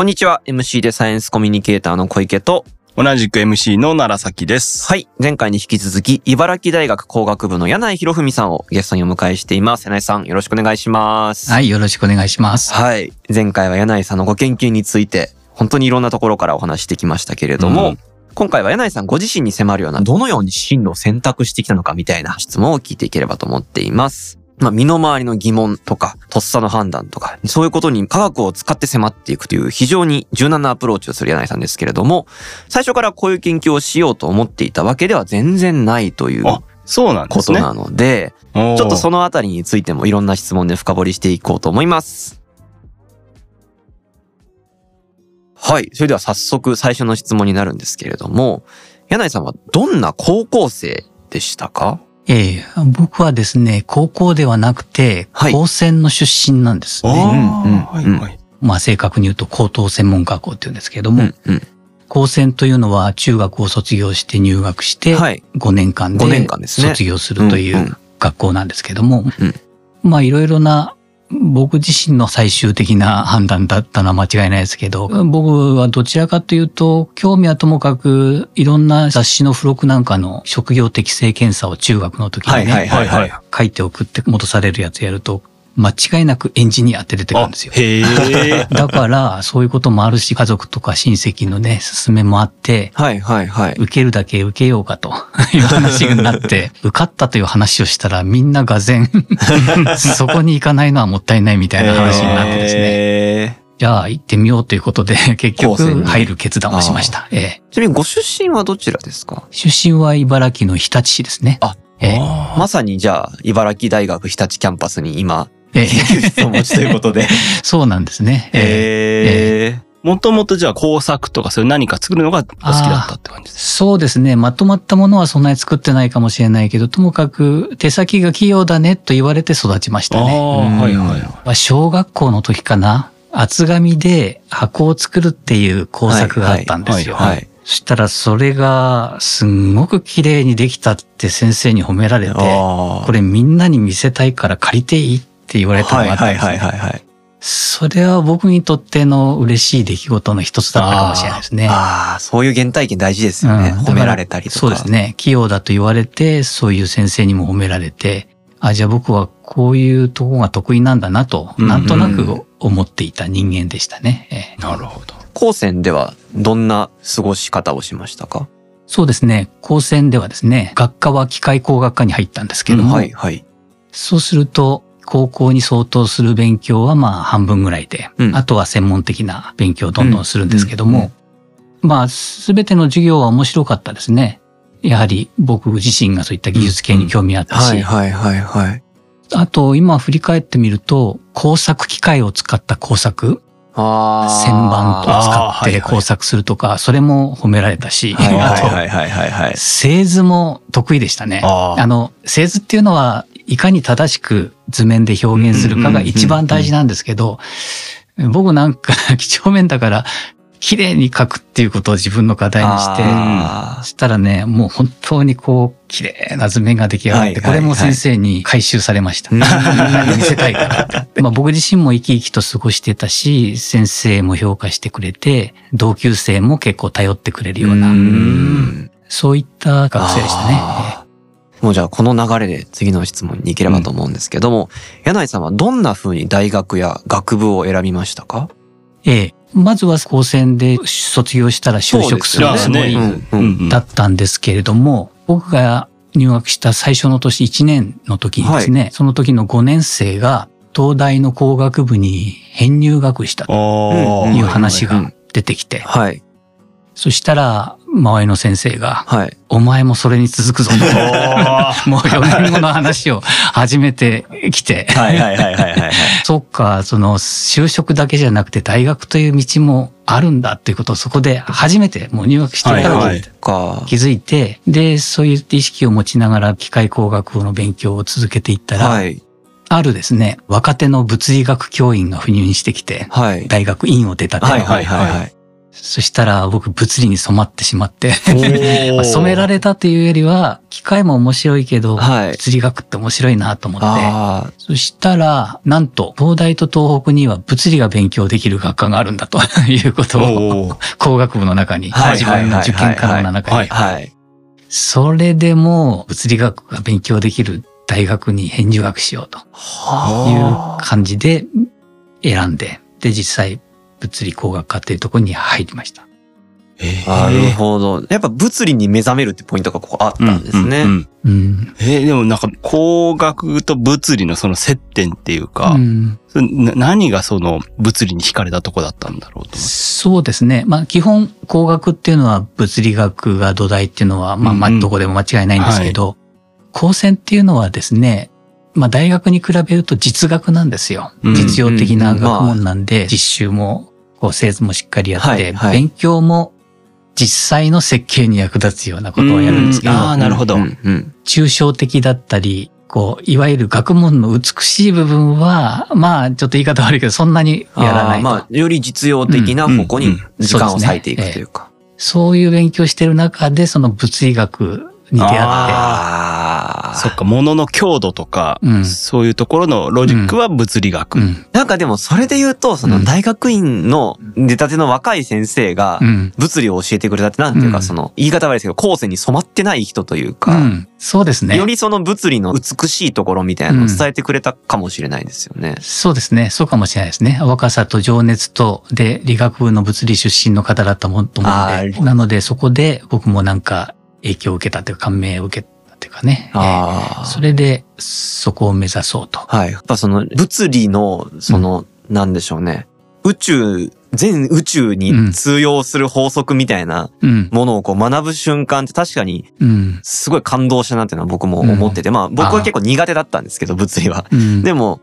こんにちは。MC でサイエンスコミュニケーターの小池と、同じく MC の奈良崎です。はい。前回に引き続き、茨城大学工学部の柳井博文さんをゲストにお迎えしています。柳井さん、よろしくお願いします。はい、よろしくお願いします。はい。前回は柳井さんのご研究について、本当にいろんなところからお話してきましたけれども、うん今回は柳井さんご自身に迫るような、どのように進路を選択してきたのかみたいな質問を聞いていければと思っています。まあ、身の回りの疑問とか、とっさの判断とか、そういうことに科学を使って迫っていくという非常に柔軟なアプローチをする柳井さんですけれども、最初からこういう研究をしようと思っていたわけでは全然ないというあ、そうなんですね。ことなので、ちょっとそのあたりについてもいろんな質問で深掘りしていこうと思います。はい。それでは早速最初の質問になるんですけれども、柳井さんはどんな高校生でしたか？ええ僕はですね、高校ではなくて、はい高専の出身なんですね。うんうんはいはい。まあ正確に言うと高等専門学校って言うんですけれども、うんうん。高専というのは中学を卒業して入学して、はい。5年間で5年間ですね卒業するというんうんう学校なんですけども、うんまあいろいろな僕自身の最終的な判断だったのは間違いないですけど、僕はどちらかというと、興味はともかくいろんな雑誌の付録なんかの職業適性検査を中学の時にね、はいはいはいはい。書いて送って戻されるやつやると、間違いなくエンジニアって出てくるんですよ。だから、そういうこともあるし、家族とか親戚のね、勧めもあって、はいはいはい。受けるだけ受けようかと いう話になって、受かったという話をしたらみんながぜ そこに行かないのはもったいないみたいな話になってですね。ね。じゃあ行ってみようということで、結局入る決断をしました。ええちなみにご出身はどちらですか？出身は茨城の日立市ですね。あええあまさにじゃあ、茨城大学日立キャンパスに今、ええ研究室をお持ちということで。そうなんですね。えええーもともとじゃあ工作とかそういう何か作るのがお好きだったって感じです。そうですね。まとまったものはそんなに作ってないかもしれないけど、ともかく手先が器用だねと言われて育ちましたね。はいはいはい。まあ小学校の時かな。厚紙で箱を作るっていう工作があったんですよ。はい。そしたらそれがすんごく綺麗にできたって先生に褒められて、あこれみんなに見せたいから借りていいって言われたのがあったんですね。はいはいはいはい。それは僕にとっての嬉しい出来事の一つだったかもしれないですね。ああ、そういう原体験大事ですよね。うん褒められたりとか。そうです。ね。器用だと言われて、そういう先生にも褒められて、あ、じゃあ僕はこういうとこが得意なんだなと、うんなんとなく思っていた人間でしたね。ええなるほど。高専ではどんな過ごし方をしましたか？そうですね。高専ではですね、学科は機械工学科に入ったんですけども、はいはい。そうすると、高校に相当する勉強はまあ半分ぐらいで、うんあとは専門的な勉強をどんどんするんですけどうんうんも、まあすべての授業は面白かったですね。やはり僕自身がそういった技術系に興味あったし、はいはいはいはい。あと今振り返ってみると、工作機械を使った工作。旋盤を使って工作するとか、それも褒められたし、はいはいあと、はいはいはいはい。製図も得意でしたね。ああの、製図っていうのは、いかに正しく図面で表現するかが一番大事なんですけど、僕なんか几帳面だから、綺麗に書くっていうことを自分の課題にして、したらね、もう本当にこう、綺麗な図面が出来上がって、これも先生に回収されました。見せたいからって。まあ僕自身も生き生きと過ごしてたし、先生も評価してくれて、同級生も結構頼ってくれるーような、んそういった学生でしたね。もうじゃあこの流れで次の質問に行ければと思うんですけども、柳井さんはどんな風に大学や学部を選びましたか？ええ。まずは高専で卒業したら就職するつもりうんうんうんだったんですけれども、僕が入学した最初の年1年の時にですね、その時の5年生が東大の工学部に編入学したと。いう話がうん出てきて、はい。そしたら周りの先生が、はい。お前もそれに続くぞ もう4年後の話を始めてきて、はいはいはいはいはいはい。そっか、その就職だけじゃなくて大学という道もあるんだっていうことをそこで初めてもう入学してからはいはいか。気づいて、で、そういう意識を持ちながら機械工学部の勉強を続けていったら、はい。あるですね、若手の物理学教員が赴任してきて、はい。大学院を出たての、はいはいはいはい。そしたら僕物理に染まってしまって、染められたというよりは、機械も面白いけど、はい。物理学って面白いなと思って、そしたら、なんと、東大と東北には物理が勉強できる学科があるんだと。いうことを、工学部の中に、はい自分の受験可能な中に。それでもう物理学が勉強できる大学に返入学しようとはいう感じで選んで、で、実際物理工学科っていうところに入りました。えなるほど。やっぱ物理に目覚めるってポイントがここあったんですね。うんうんうん。えーでもなんか工学と物理のその接点っていうか、うん何がその物理に惹かれたとこだったんだろうと思って。そうですね。まあ基本工学っていうのは物理学が土台っていうのはまあまうんうんあどこでも間違いないんですけど、高専っていうのはですね、まあ大学に比べると実学なんですよ。うん実用的な学問なんで、実習もこう製図もしっかりやって、はいはい。勉強も実際の設計に役立つようなことをやるんですけど、うん。あーなるほど。うんうん。抽象的だったり、こう、いわゆる学問の美しい部分は、まあ、ちょっと言い方悪いけど、そんなにやらないまあ、より実用的な方向に時間を割いていくというか。そういう勉強してる中で、その物理学に出会っああ。そっか、物の強度とか、うんそういうところのロジックは物理学。て、うん。なんかでもそれで言うと、そのうん大学院の出たての若い先生がう、ん。物理を教えてくれたってなんていうか、うんその言い方悪いですけど、後世に染まってない人といううか、ん。そうですねよ。りその物理の美しいところみたいなのを伝えてくれたかもしれないですよね。そうですね。そうかもしれないですね。若さと情熱と、で、理学部の物理出身の方だったもんと思うのあで、ーなのでそこで僕もなんか影響を受けたというか、感銘を受けたというかね。ああ。えーそれで、そこを目指そうと。はい。やっぱその物理の、その、なんでしょうね。宇宙、全宇宙に通用する法則みたいなうん。ものをこう学ぶ瞬間って確かにうん。すごい感動したなっていうのは僕も思ってて、まあ僕は結構苦手だったんですけど、物理は。うん。でも、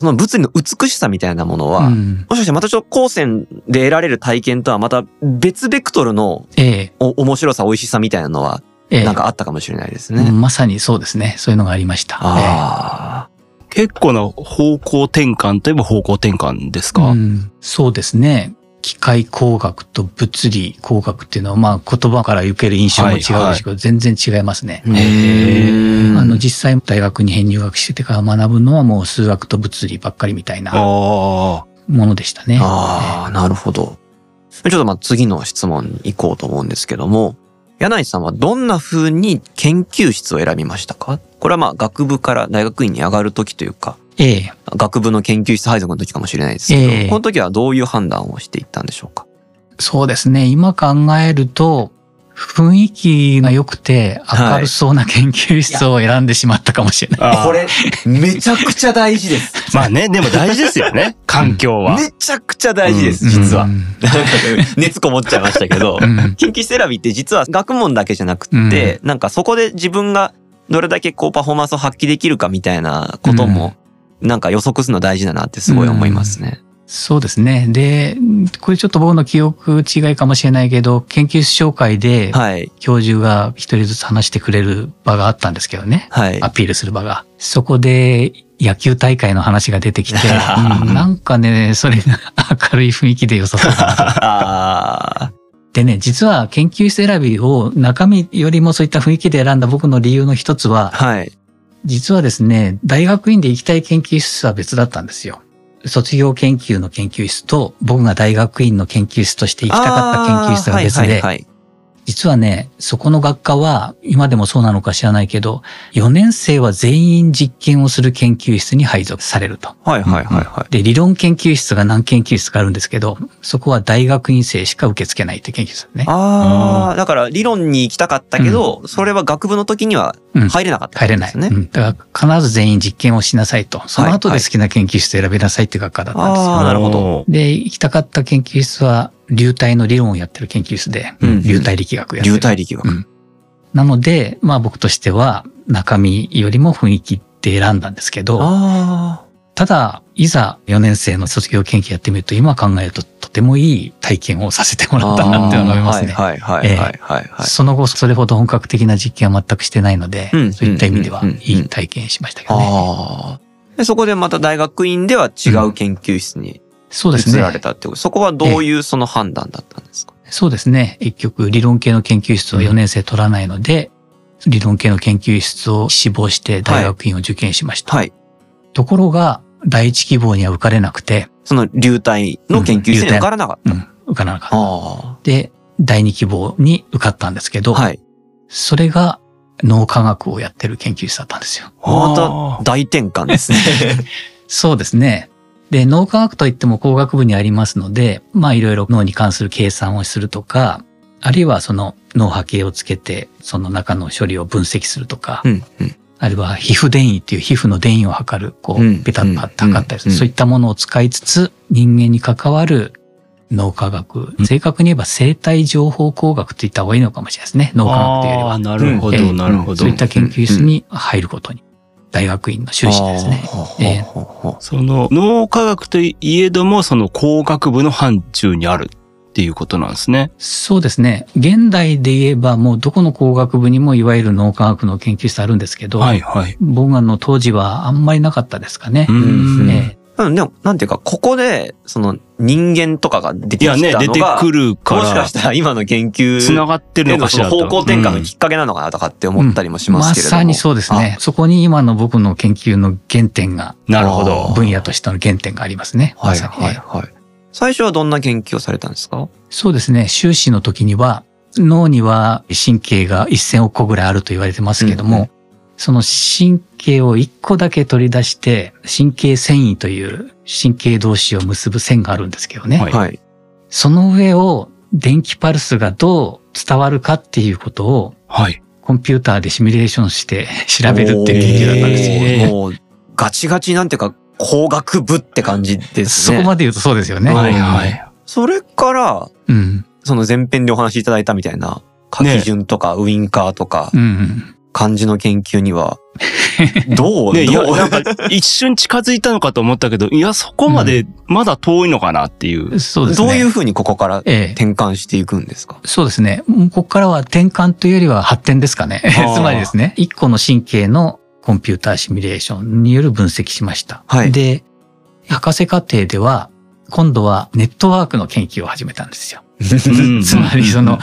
その物理の美しさみたいなものは、うんもしかしてまたちょっと後世で得られる体験とはまた別ベクトルのええお面白さ、美味しさみたいなのは、ええなんかあったかもしれないですうね。んまさにそうですね。そういうのがありました。あ結構な方向転換といえば方向転換ですか、うんそうですね。機械工学と物理工学っていうのは、まあ言葉から受ける印象も違うでしょうけど、全然違いますね。あ。の、実際大学に編入学してから学ぶのはもう数学と物理ばっかりみたいなあものでしたね。ああ、なるほど。ちょっとまあ次の質問に行こうと思うんですけども、柳井さんはどんな風に研究室を選びましたか？これはまあ学部から大学院に上がる時というか、ええ。学部の研究室配属の時かもしれないですけど、ええこの時はどういう判断をしていったんでしょうか？そうですね。今考えると、雰囲気が良くて明るそうな研究室を選んでしまったかもしれない。あーれ、めちゃくちゃ大事です。まあね、でも大事ですよね。環境は。めちゃくちゃ大事です、うん実は。うん熱こもっちゃいましたけど、うん研究室選びって実は学問だけじゃなくって、なんかそこで自分がどれだけこうパフォーマンスを発揮できるかみたいなことも、なんか予測するの大事だなってすごい思いますね。そうですね。で、これちょっと僕の記憶違いかもしれないけど、研究室紹介ではい。教授が一人ずつ話してくれる場があったんですけどね。はい。アピールする場が。そこで野球大会の話が出てきて、うんなんかね、それが明るい雰囲気で良さそうだな あでね、実は研究室選びを中身よりもそういった雰囲気で選んだ僕の理由の一つはー、はい。実はですね、大学院で行きたい研究室は別だったんですよ。卒業研究の研究室と僕が大学院の研究室として行きたかった研究室が別で、実はね、そこの学科は今でもそうなのか知らないけど、4年生は全員実験をする研究室に配属されると。はいはいはいはい。で、理論研究室が何研究室かあるんですけど、そこは大学院生しか受け付けないって研究室ね。ああ、だから理論に行きたかったけど、それは学部の時にはうん入れなかった入れない。ですね。うんだから必ず全員実験をしなさいと。その後で好きな研究室を選びなさいっていう学科だったんですよ。あーなるほどど。で、行きたかった研究室は、流体の理論をやってる研究室で、うん流体力学やってる。流体力学。うんなので、まあ僕としては、中身よりも雰囲気って選んだんですけど、あただ、いざ4年生の卒業研究やってみると、今考えるととてもいい体験をさせてもあ。らったなって思いますね。はいはいはいはいはいはい。その後、それほど本格的な実験は全くしてないので、うんそういった意味ではいい体験しましたけどね。で、そこでまた大学院では違う研究室に。そうですね。移られたってこと。そこはどういうその判断だったんですか？そうですね。結局、理論系の研究室を4年生取らないので、理論系の研究室を志望して大学院を受験しました。はい。ところが、第一希望には受かれなくて、その流体の研究室に受からなかった。うん、受からなかった。あで、第二希望に受かったんですけあ。ど、はい。それが脳科学をやってる研究室だったんですよ。まあた大転換ですね。そうですね。で、脳科学といっても工学部にありますので、まあいろいろ脳に関する計算をするとか、あるいはその脳波計をつけて、その中の処理を分析するとか、うんうん。あるいは皮膚電位っていう皮膚の電位を測る、こうペタッと測ったりする、うんそういったものを使いつつ、人間に関わる脳科学、正確に言えば生体情報工学と言った方がいいのかもしれないですね。脳科学というよりは。なるほど、うんなるほど。そういった研究室に入ることに、大学院の修士ですね。えええその脳科学といえども、その工学部の範疇にあるっていうことなんですね。そうですね。現代で言えばもうどこの工学部にもいわゆる脳科学の研究室あるんですけど、はいはい。僕がの当時はあんまりなかったですかね。うんええうん、でも、なんていうか、ここで、その人間とかが出てきたのいやね、が、出てくるか、もしからしたら今の研究繋がってるへのかしら方向転換のきっかけなのかなとかって思ったりもしますけれども。まさにそうですね。そこに今の僕の研究の原点が、なるほど。分野としての原点がありますね。あ。はいまさに、はいはい。最初はどんな研究をされたんですか？そうですね。修士の時には、脳には神経が1000億個ぐらいあると言われてますけども、うんうその神経を1個だけ取り出して、神経繊維という神経同士を結ぶ線があるんですけどね。はいはい。その上を電気パルスがどう伝わるかっていうことをはい。コンピューターでシミュレーションして調べるっていう研究だったんですよ。もう、ガチガチなんていうか、工学部って感じですね。そこまで言うとそうですよね。はいはい。それから、うん。その前編でお話しいただいたみたいな、書き順とかウインカーとかう、ん。漢字の研究には、どう、ね、いや、どう？なんか一瞬近づいたのかと思ったけど、いや、そこまでまだ遠いのかなっていう。そうですね。どういうふうにここからええ。転換していくんですか？そうですね。ここからは転換というよりは発展ですかね。ー つまりですね、一個の神経のコンピューターシミュレーションによる分析しました。はいで、博士課程では、今度はネットワークの研究を始めたんですよ。うんつまりその、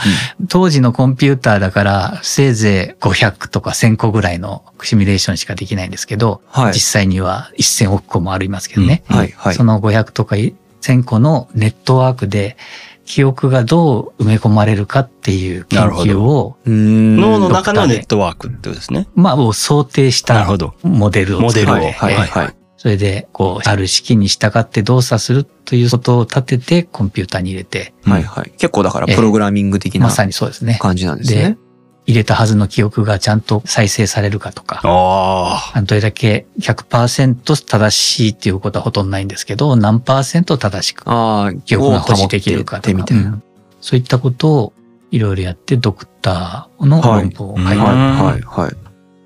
当時のコンピューターだから、せいぜい500とか1000個ぐらいのシミュレーションしかできないんですけど、はい実。際には1000億個もありますけどね。はい、はいそ。の500とか1000個のネットワークで記憶がどう埋め込まれるかっていう研究を、脳脳の中のネットワークってことですね。まあ、を想定した。モデルを作って、モデルをはい、はい、えーはい。それで、こう、ある式に従って動作するということを立てて、コンピューターに入れて、はい、はい。結構だからプログラミング的なまさにそうですね。感じなんですね。入れたはずの記憶がちゃんと再生されるかとか、あどれだけ100%正しいっていうことはほとんどないんですけど、何パーセント正しくああ、記憶が保持できるかとか、みたいな。うんそういったことをいろいろやってドクターの論文を書いた。はいはい、はい、はい。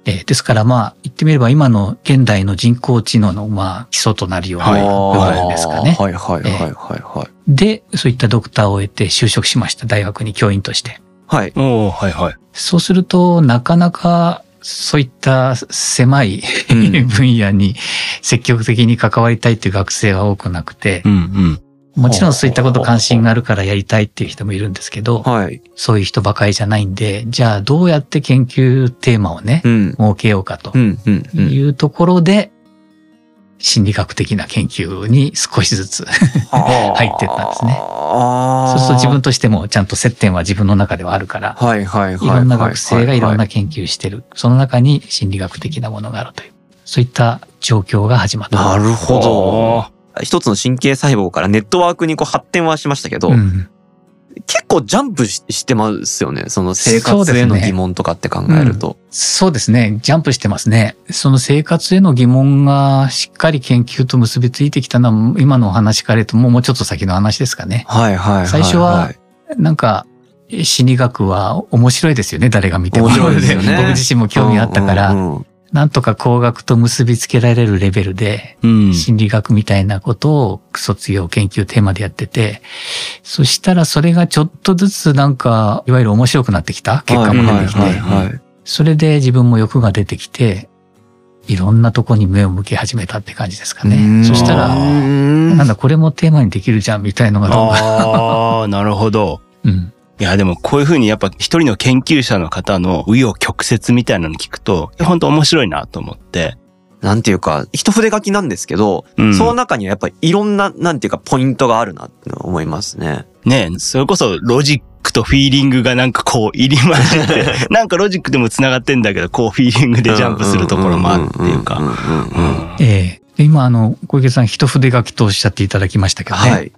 えーですからまあ言ってみれば今の現代の人工知能のまあ基礎となるようなはい部分ですかね。はい、はい、はい、はい、はい。で、そういったドクターを得て就職しました。大学に教員として。はい。あ。おーはいはい。そうするとなかなかそういった狭いうん 分野に積極的に関わりたいっていう学生は多くなくてう、んうん。もちろんそういったこと関心があるからやりたいっていう人もいるんですけど、はい。そういう人ばかりじゃないんで、じゃあどうやって研究テーマをね、うん。設けようかと。いうところで、心理学的な研究に少しずつ 入ってったんですね。そうすると自分としてもちゃんと接点は自分の中ではあるから、はい、はい、はい。いろんな学生がいろんはな研究してる。その中に心理学的なものがあるという。そういった状況が始まった。なるほほど。一つの神経細胞からネットワークにこう発展はしましたけど、うん結構ジャンプししてますよね。その生活への疑問とかって考えると。そうですね。ジャンプしてますね。その生活への疑問がしっかり研究と結びついてきたのは、今のお話から言うともうもうちょっと先の話ですかね。はいはいはい、はい。最初はなんか、心理学は面白いですよね、誰が見ても。面白いですよね 僕自身も興味あったから、うんうんうんなんとか工学と結びつけられるレベルで、うん。心理学みたいなことを卒業研究テーマでやってて、そしたらそれがちょっとずつなんか、いわゆる面白くなってきた？結果も出てきて、それで自分も欲が出てきて、いろんなとこに目を向け始めたって感じですかうね。んそしたら、うんなんだ、これもテーマにできるじゃん、みたいのがどんどんああ、なるほど。うん。いや、でもこういうふうにやっぱ一人の研究者の方の紆余曲折みたいなの聞くと、本当面白いなと思って。なんていうか、一筆書きなんですけど、うんその中にはやっぱりいろんな、なんていうか、ポイントがあるなって思いますね。ねそれこそロジックとフィーリングがなんかこう入り混じって、なんかロジックでも繋がってんだけど、こうフィーリングでジャンプするところもあるっていうか。ええで今、あの、小池さん、一筆書きとおっしゃっていただきましたけどね。はい。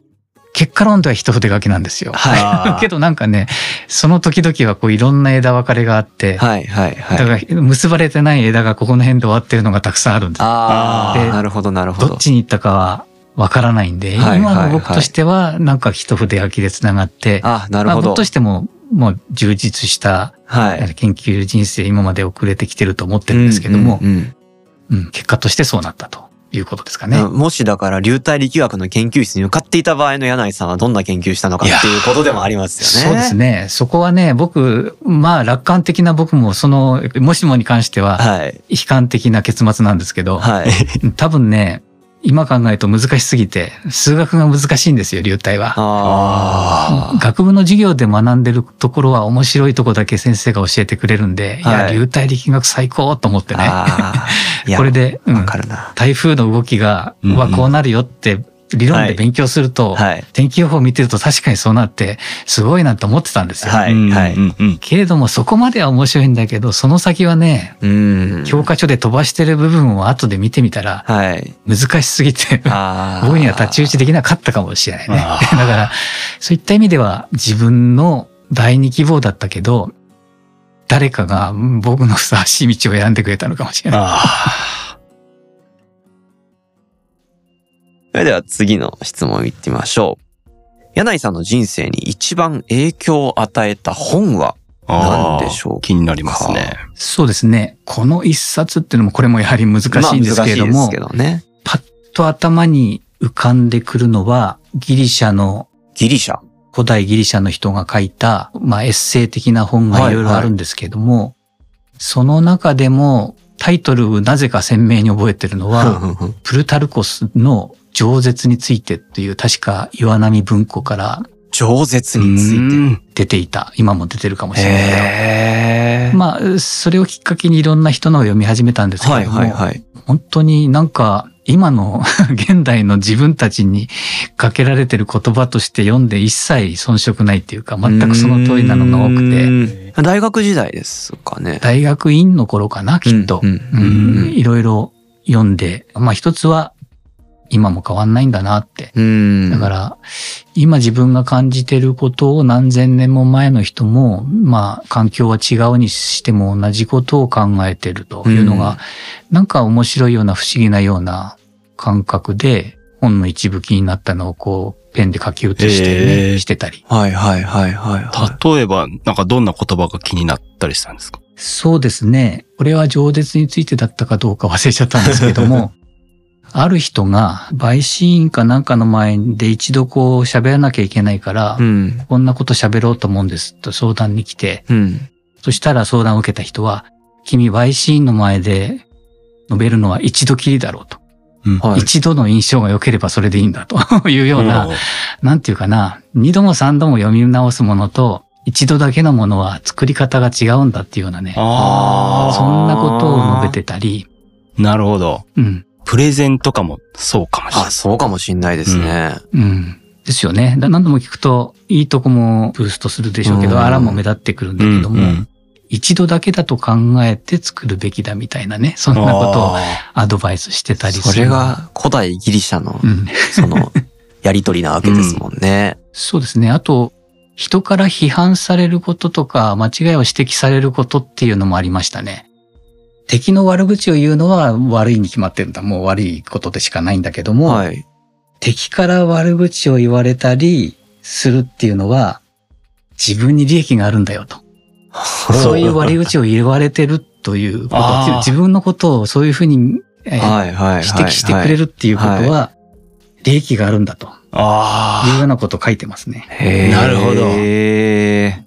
結果論では一筆書きなんですよ。はあー けどなんかね、その時々はこういろんな枝分かれがあって、い。はい、はい、はい。だから結ばれてない枝がここの辺で終わってるのがたくさんあるんです。ああ、でなるほど、なるほど。どっちに行ったかはわからないんで、はいはい今の僕としてはなんか一筆書きで繋がって、あなるほどまあ僕と。してももう充実したはい。研究人生今まで遅れてきてると思ってるんですけども、うんうんうん結果としてそうなったということですかね。うんもしだから流体力学の研究室に受かっていた場合の柳井さんはどんな研究したのかっていうことでもありますよね。そうですね。そこはね、僕、まあ楽観的な僕もその、もしもに関してははい。悲観的な結末なんですけど、はい。多分ね、今考えると難しすぎて、数学が難しいんですよ、流体は。あ学部の授業で学んでるところは面白いとこだけ先生が教えてくれるんで、い、はいや、流体力学最高と思ってあ。ね。これで、うん。台風の動きが、うんうんはこうなるよって理論で勉強すると、はい。天気予報見てると確かにそうなって、すごいなと思ってたんですよ。はいうんはいけれどもそこまでは面白いんだけど、その先はね、うん。教科書で飛ばしてる部分を後で見てみたら、はい。難しすぎて。僕には太刀打ちできなかったかもしれないね。あだから、そういった意味では自分の第二希望だったけど、誰かがうん僕のふさわしい道を選んでくれたのかもしれない。それでは次の質問いってみましょう。柳井さんの人生に一番影響を与えた本はあ。なんでしょうか？気になりますね。そうですね。この一冊っていうのもこれもやはり難しいんですけれども、まあ難しいですけどね。パッと頭に浮かんでくるのは、ギリシャのギリシャ？古代ギリシャの人が書いた、まあ、エッセイ的な本がいろいろあるんですけれども、その中でもタイトルなぜか鮮明に覚えてるのは、プルタルコスの饒舌についてっていう確か岩波文庫から饒舌について。うん出ていた。今も出てるかもしれないけど。まあ、それをきっかけにいろんな人のを読み始めたんですけども、はいはい。本当になんか今の 現代の自分たちにかけられてる言葉として読んで一切遜色ないっていうか全くその通りなのが多くて、て。大学時代ですかね。大学院の頃かな、きっと。いろいろ読んで、まあ一つは今も変わんないんだなって。うん。だから、今自分が感じてることを何千年も前の人も、まあ環境は違うにしても同じことを考えてるというのが、なんか面白いような不思議なような感覚で、本の一部気になったのをこう、ペンで書き写してね、へーしてたり。はいはいはいはいはい。例えば、なんかどんな言葉が気になったりしたんですか？そうですね。これは饒舌についてだったかどうか忘れちゃったんですけども、ある人が陪審員かなんかの前で一度こう喋らなきゃいけないから、うん。こんなこと喋ろうと思うんですと相談に来て、うん。そしたら相談を受けた人は、君陪審員の前で述べるのは一度きりだろうと。うんはい。一度の印象が良ければそれでいいんだと いうような、なんていうかな、二度も三度も読み直すものと、一度だけのものは作り方が違うんだっていうようなね、あそんなことを述べてたり、あ。なるほど。うん、プレゼンとかもそうかもしれなあ、い。そうかもしんないですね。うん。ですよね。だ何度も聞くと、いいとこもブーストするでしょうけど、うんあらも目立ってくるんだけども、うんうん一度だけだと考えて作るべきだみたいなね、そんなことをあアドバイスしてたりする。それが古代ギリシャのう、ん。その、やりとりなわけですもんね。そうですね。あと、人から批判されることとか、間違いを指摘されることっていうのもありましたね。敵の悪口を言うのは悪いに決まってるんだ。もう悪いことでしかないんだけども、はい。敵から悪口を言われたりするっていうのは、自分に利益があるんだよと。そういう悪口を言われてるということ自分のことをそういうふうに、えーはいはいはい。指摘してくれるっていうことはいは、利益があるんだとあいうようなことを書いてますね。なるほどへ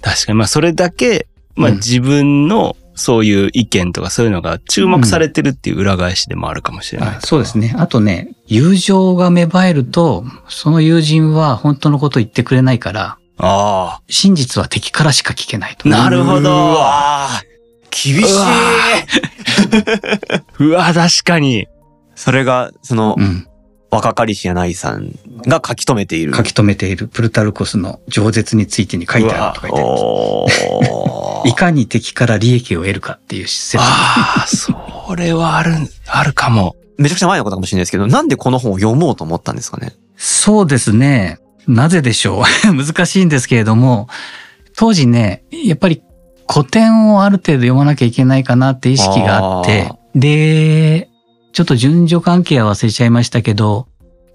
確かに、まあそれだけ、まあうん自分のそういう意見とかそういうのが注目されてるっていう裏返しでもあるかもしれない、あそうですね。あとね、友情が芽生えると、その友人は本当のこと言ってくれないから、あ真実は敵からしか聞けないと。なるほどうわー厳しい。あ。うわ、確かに。それが、その、うん。若かりし柳井さんが書き留めている。書き留めているプルタルコスの饒舌についてに書いてあると書いてあります。おーいかに敵から利益を得るかっていう説。ああ、それはある、あるかも。めちゃくちゃ前のことかもしれないですけど、なんでこの本を読もうと思ったんですかね？そうですね。なぜでしょう？難しいんですけれども、当時ね、やっぱり古典をある程度読まなきゃいけないかなって意識があってあ、で、ちょっと順序関係は忘れちゃいましたけど、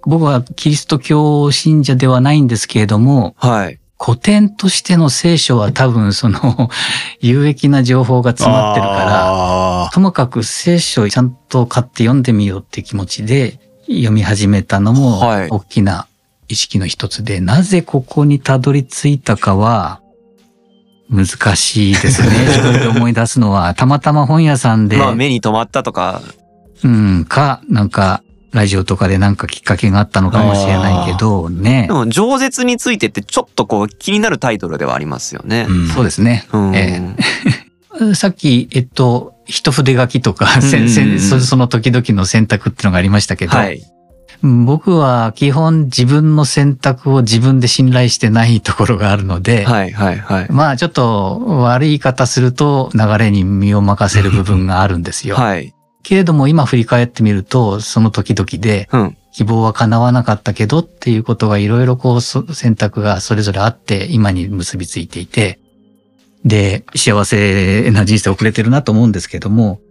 僕はキリスト教信者ではないんですけれども、はい。古典としての聖書は多分その 有益な情報が詰まってるから、ら。ともかく聖書をちゃんと買って読んでみようって気持ちで読み始めたのもはい大きな意識の一つで、なぜここにたどり着いたかは難しいですね。自分で思い出すのは、たまたま本屋さんで、まあ目に留まったとか、うん、か、なんか、ラジオとかでなんかきっかけがあったのかもしれないけど、ねで。も饒舌についてってちょっとこう気になるタイトルではありますよね。うんそうですね。うん。え さっき、えっと、一筆書きとか、うんその時々の選択っていうのがありましたけど、はい。僕は基本自分の選択を自分で信頼してないところがあるので、はいはいはい。まあちょっと悪い言い方すると流れに身を任せる部分があるんですよ。はい。けれども今振り返ってみると、その時々でうん。希望は叶わなかったけどっていうことがいろいろこうそ選択がそれぞれあって今に結びついていて、で、幸せな人生を送れてるなと思うんですけども、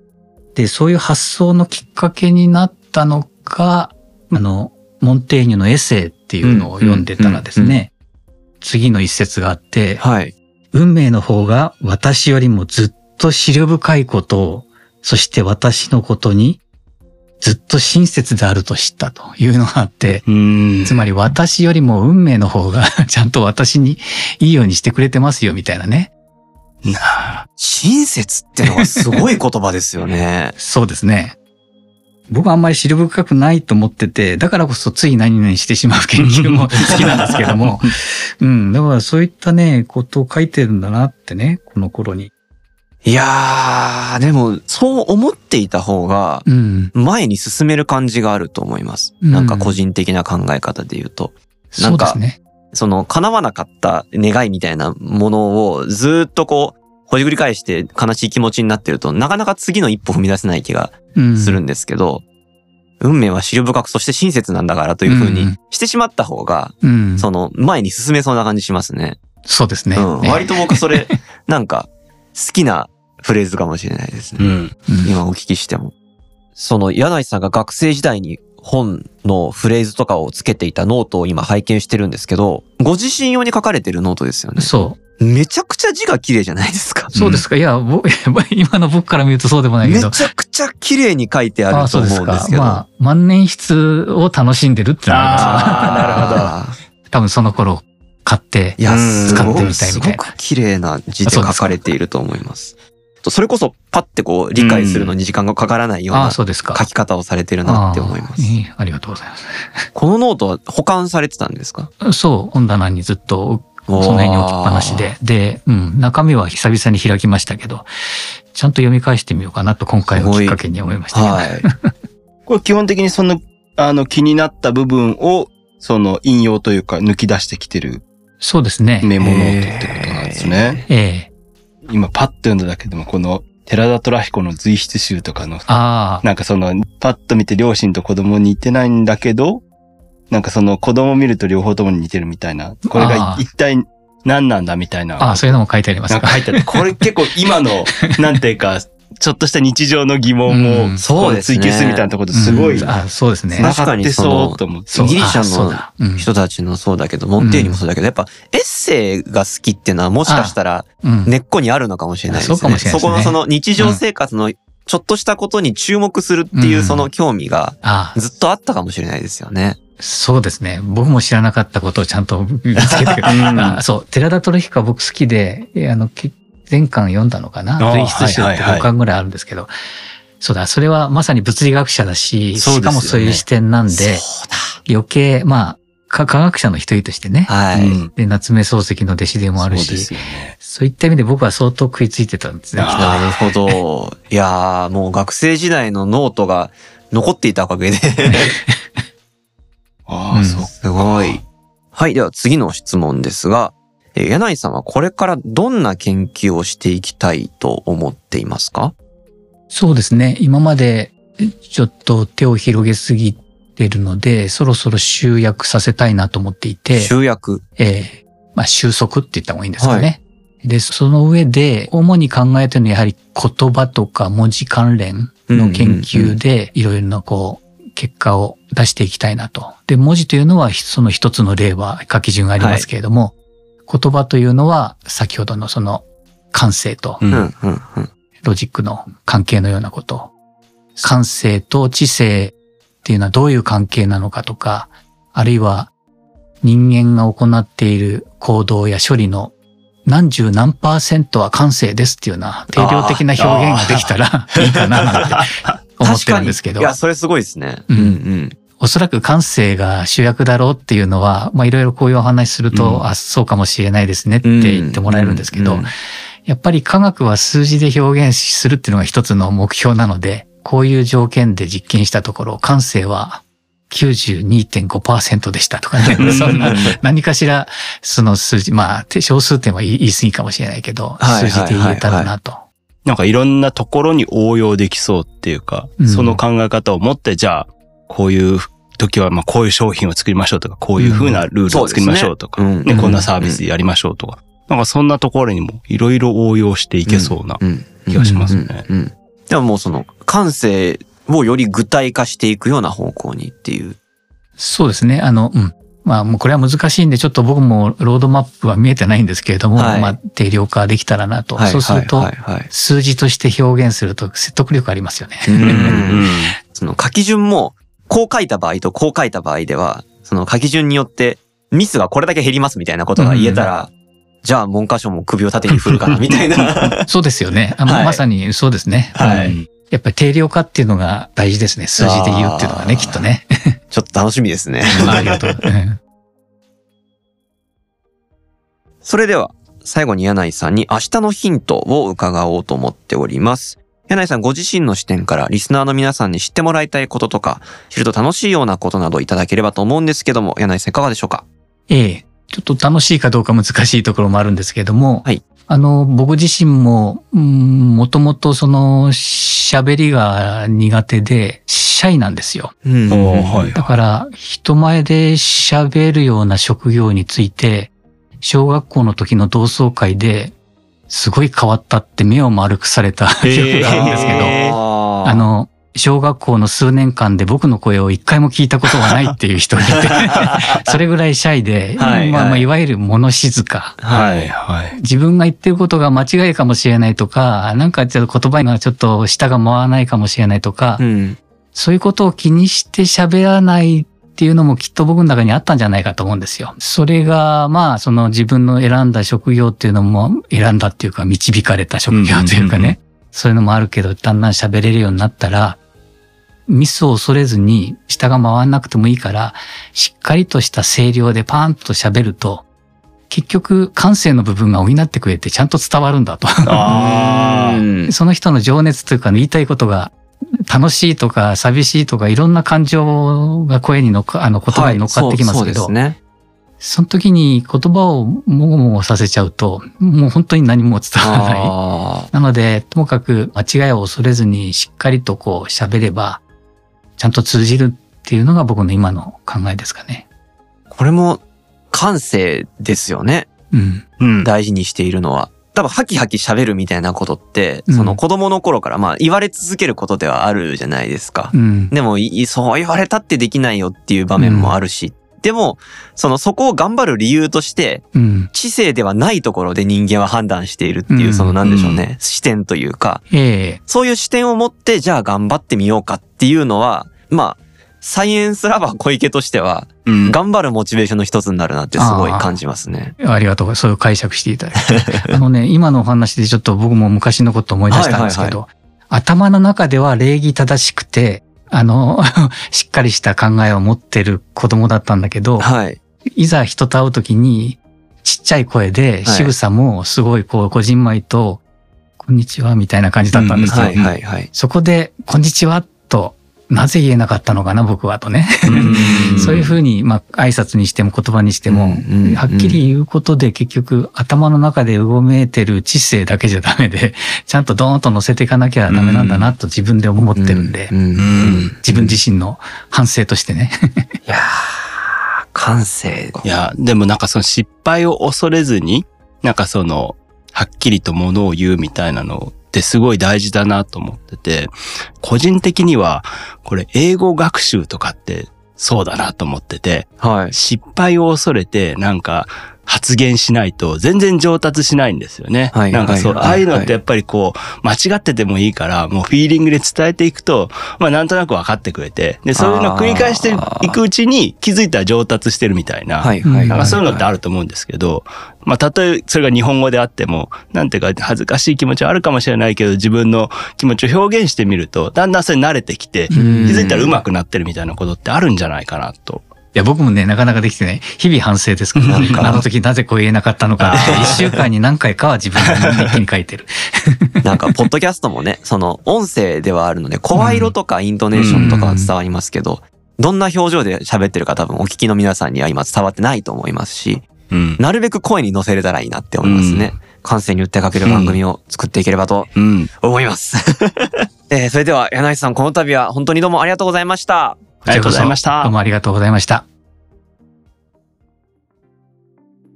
で、そういう発想のきっかけになったのが、あの、モンテーニュのエッセイっていうのを読んでたらですね、次の一節があって、はい。運命の方が私よりもずっと思慮深いことを、そして私のことにずっと親切であると知ったというのがあって、うん。つまり私よりも運命の方がちゃんと私にいいようにしてくれてますよみたいなね。な親切ってのはすごい言葉ですよね。そうですね。僕はあんまり資料深くないと思ってて、だからこそつい何々してしまう研究も 好きなんですけども、うん、だからそういったね、ことを書いてるんだなってね、この頃に。いやー、でも、そう思っていた方が、うん。前に進める感じがあると思います。うんなんか個人的な考え方で言うと。なそんかうですね。その叶わなかった願いみたいなものをずーっとこう、ほじくり返して悲しい気持ちになってると、なかなか次の一歩踏み出せない気がうん。するんですけど、運命は思慮深くそして親切なんだからというふうにうんしてしまった方が、うん。その前に進めそうな感じしますね。そうですね。うん。ね割と僕それ、なんか好きなフレーズかもしれないですね。うん。うん今お聞きしても。その柳井さんが学生時代に本のフレーズとかをつけていたノートを今拝見してるんですけど、ご自身用に書かれてるノートですよね。そう。めちゃくちゃ字が綺麗じゃないですか。そうですか？いや、ぼ 今の僕から見るとそうでもないけど。めちゃくちゃ綺麗に書いてあると思うんですけど。まあ、万年筆を楽しんでるってなるほど 多分その頃買って。使ってみたいみすたいなごく綺麗な字で書かれていると思います。それこそパッてこう理解するのに時間がかからないようなそうですか。書き方をされてるなって思いますあ。ありがとうございまこのノートは保管されてたんですか？す。そう、本棚にずっとその辺に置きっぱなしで。で、うん、中身は久々に開きましたけど、ちゃんと読み返してみようかなと今回をきっかけに思いましたけど。はい。これ基本的にその、あの、気になった部分を、その引用というか抜き出してきてるそうですね。メモノートってことなんですね。ええ今パッと読んだだけでも、この寺田虎彦の随筆集とかの、なんかその、パッと見て両親と子供に似てないんだけど、なんかその子供見ると両方ともに似てるみたいな、これが一体何なんだみたいな。ああ、そういうのも書いてありますかなんか。書いてあって、これ結構今の、なんていうか、ちょっとした日常の疑問うん。をそうですね追求するみたいなところですごいうん。あそうですね。繋がってそうと思って。そう。ギリシャの人たちのそうだけど、モンテーニュもそうだけど、やっぱエッセイが好きっていうのはもしかしたらうん。根っこにあるのかもしれないですね。そうかもしれないね。そこのその日常生活のちょっとしたことに注目するっていううん。その興味がずっとあったかもしれないですよね。そうですね。僕も知らなかったことをちゃんと見つけて うん。あそう、寺田虎彦は僕好きで、えあの、き前巻読んだのかな？類筆集ってはいはいはい5巻ぐらいあるんですけど、そうだ、それはまさに物理学者だし、ねしかもそういう視点なんで、余計、まあ、か科学者の一人としてね、だ。はい。うんで、夏目漱石の弟子でもあるし、そうね。いった意味で僕は相当食いついてたんですね。あなるほど。いやー、もう学生時代のノートが残っていたおかげで。ああ、うん。すごい。はい。では次の質問ですが、えー柳井さんはこれからどんな研究をしていきたいと思っていますか？そうですね。今までちょっと手を広げすぎてるので、そろそろ集約させたいなと思っていて、集約。ええまあ収束って言った方がいいんですかね。で、その上で、主に考えてるのはやはり言葉とか文字関連の研究で、いろいろなこう、結果を出していきたいなと。で、文字というのは、その一つの例は書き順がありますけれども、言葉というのは、先ほどのその感性と。ロジックの関係のようなこと。感性と知性っていうのはどういう関係なのかとか、あるいは人間が行っている行動や処理の何十何パーセントは感性ですっていうような定量的な表現ができたらいいかななんて思ってるんですけどい、や、それすごいですね。うんうん。おそらく感性が主役だろうっていうのは、まあいろいろこういうお話すると、うん。あ、そうかもしれないですねって言ってもらえるんですけど、うん。やっぱり科学は数字で表現するっていうのが一つの目標なので、こういう条件で実験したところ、感性は92.5%でしたとかね、そんな何かしらその数字、まあ小数点は言い過ぎかもしれないけど、はい。数字で言えたらなと。なんかいろんなところに応用できそうっていうか、うん。その考え方を持って、じゃあ、こういう時は、まあこういう商品を作りましょうとか、こういう風なルールを作りましょうとか、うんねこんなサービスやりましょうとか、なんかそんなところにもいろいろ応用していけそうなうん。気がしますね。でももうその、感性をより具体化していくような方向にっていう。そうですね。あの、うん。まあもうこれは難しいんで、ちょっと僕もロードマップは見えてないんですけれども、はいまあ定量化できたらなと。はいそうすると、数字として表現すると説得力ありますよね。その書き順も、こう書いた場合とこう書いた場合では、その書き順によってミスがこれだけ減りますみたいなことが言えたら、じゃあ文科省も首を縦に振るかなみたいな。そうですよね。あの、はいまさにそうですね。はいうんやっぱり定量化っていうのが大事ですね。数字で言うっていうのがね、きっとね。ちょっと楽しみですね。ありがとう。うんそれでは、最後に柳井さんに明日のヒントを伺おうと思っております。柳井さんご自身の視点からリスナーの皆さんに知ってもらいたいこととか、知ると楽しいようなことなどいただければと思うんですけども、柳井さんいかがでしょうか？ええ。ちょっと楽しいかどうか難しいところもあるんですけれども、はい。あの、僕自身も、うんもともとその、喋りが苦手で、シャイなんですよ。うん。だから、人前で喋るような職業について、小学校の時の同窓会で、すごい変わったって目を丸くされた記憶があるんですけど、あの、小学校の数年間で僕の声を一回も聞いたことがないっていう人がいて、それぐらいシャイで、はいまあまあ、はいいわゆる物静か。はい、はい。自分が言ってることが間違いかもしれないとか、なんかちょっと言葉がちょっと舌が回らないかもしれないとか、うん。そういうことを気にして喋らないっていうのもきっと僕の中にあったんじゃないかと思うんですよ。それが、まあ、その自分の選んだ職業っていうのも、選んだっていうか導かれた職業というかね、そういうのもあるけど、だんだん喋れるようになったら、ミスを恐れずに下が回んなくてもいいから、しっかりとした声量でパーンと喋ると、結局感性の部分が補ってくれてちゃんと伝わるんだと。その人の情熱というか、言いたいことが楽しいとか寂しいとかいろんな感情が声に乗っか、あの言葉に乗っかってきますけど、はいそね。その時に言葉をもごもごさせちゃうと、もう本当に何も伝わらない。あなので、ともかく間違いを恐れずにしっかりとこう喋れば、ちゃんと通じるっていうのが僕の今の考えですかね。ーこれも感性ですよね。うん。うん。大事にしているのは。多分、ハキハキ喋るみたいなことって、うんその子供の頃からまあ言われ続けることではあるじゃないですか。うん。でも、いそう言われたってできないよっていう場面もあるし。でも、その、そこを頑張る理由として、うん。知性ではないところで人間は判断しているっていう、うんそのなんでしょうね、視点というか、ええそういう視点を持って、じゃあ頑張ってみようかっていうのは、まあ、サイエンスラバー小池としては、うん。頑張るモチベーションの一つになるなってすごい感じますね。ありがとう。そういう解釈していただいて。あのね、今のお話でちょっと僕も昔のこと思い出したんですけど、頭の中では礼儀正しくて、あの、しっかりした考えを持ってる子供だったんだけど、はい。いざ人と会うときに、ちっちゃい声で、仕草もすごいこう、こじんまりと、こんにちは、みたいな感じだったんですよ。はいはいはい。そこで、こんにちは、と、なぜ言えなかったのかな、僕は、とね。うん そういうふうに、まあ、挨拶にしても言葉にしても、はっきり言うことで結局頭の中でうごめいてる知性だけじゃダメで、ちゃんとドーンと乗せていかなきゃダメなんだなと自分で思ってるんで、自分自身の反省としてね。いやー、感性。いや、でもなんかその失敗を恐れずに、なんかその、はっきりとものを言うみたいなのってすごい大事だなと思ってて、個人的には、これ英語学習とかってそうだなと思ってて、はい。失敗を恐れてなんか発言しないと全然上達しないんですよね。はいなんかそう、はいああいうのってやっぱりこう、間違っててもいいから、もうフィーリングで伝えていくと、まあなんとなく分かってくれて、で、そういうのを繰り返していくうちに気づいたら上達してるみたいな。はいはい。なんかそういうのってある。ると思うんですけど、まあ、たとえそれが日本語であっても、なんていうか恥ずかしい気持ちはあるかもしれないけど、自分の気持ちを表現してみると、だんだんそれ慣れてきて、気気づいたら上手くなってるみたいなことってあるんじゃないかなと。いや、僕もね、なかなかできてね、日々反省ですけど、あの時なぜこう言えなかったのかって、一週間に何回かは自分で日記に書いてる。なんか、ポッドキャストもね、その、音声ではあるので、声色とかイントネーションとかは伝わりますけど、どんな表情で喋ってるか多分お聞きの皆さんには今伝わってないと思いますし、うん。なるべく声に乗せれたらいいなって思いますね。感性に訴えかける番組を作っていければとうん。思います。えーそれでは、柳井さん、この度は本当にどうもありがとうございました。ありがとうございましたどう。もありがとうございました。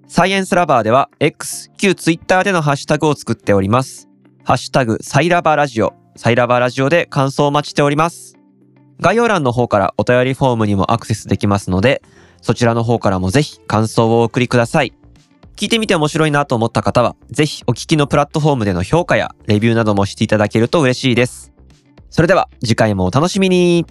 サイエンスラバーでは X、旧 Twitter でのハッシュタグを作っております。ハッシュタグ、サイラバラジオ、サイラバラジオで感想をお待ちしております。概要欄の方からお便りフォームにもアクセスできますので、そちらの方からもぜひ感想をお送りください。聞いてみて面白いなと思った方は、ぜひお聞きのプラットフォームでの評価やレビューなどもしていただけると嬉しいです。それでは次回もお楽しみに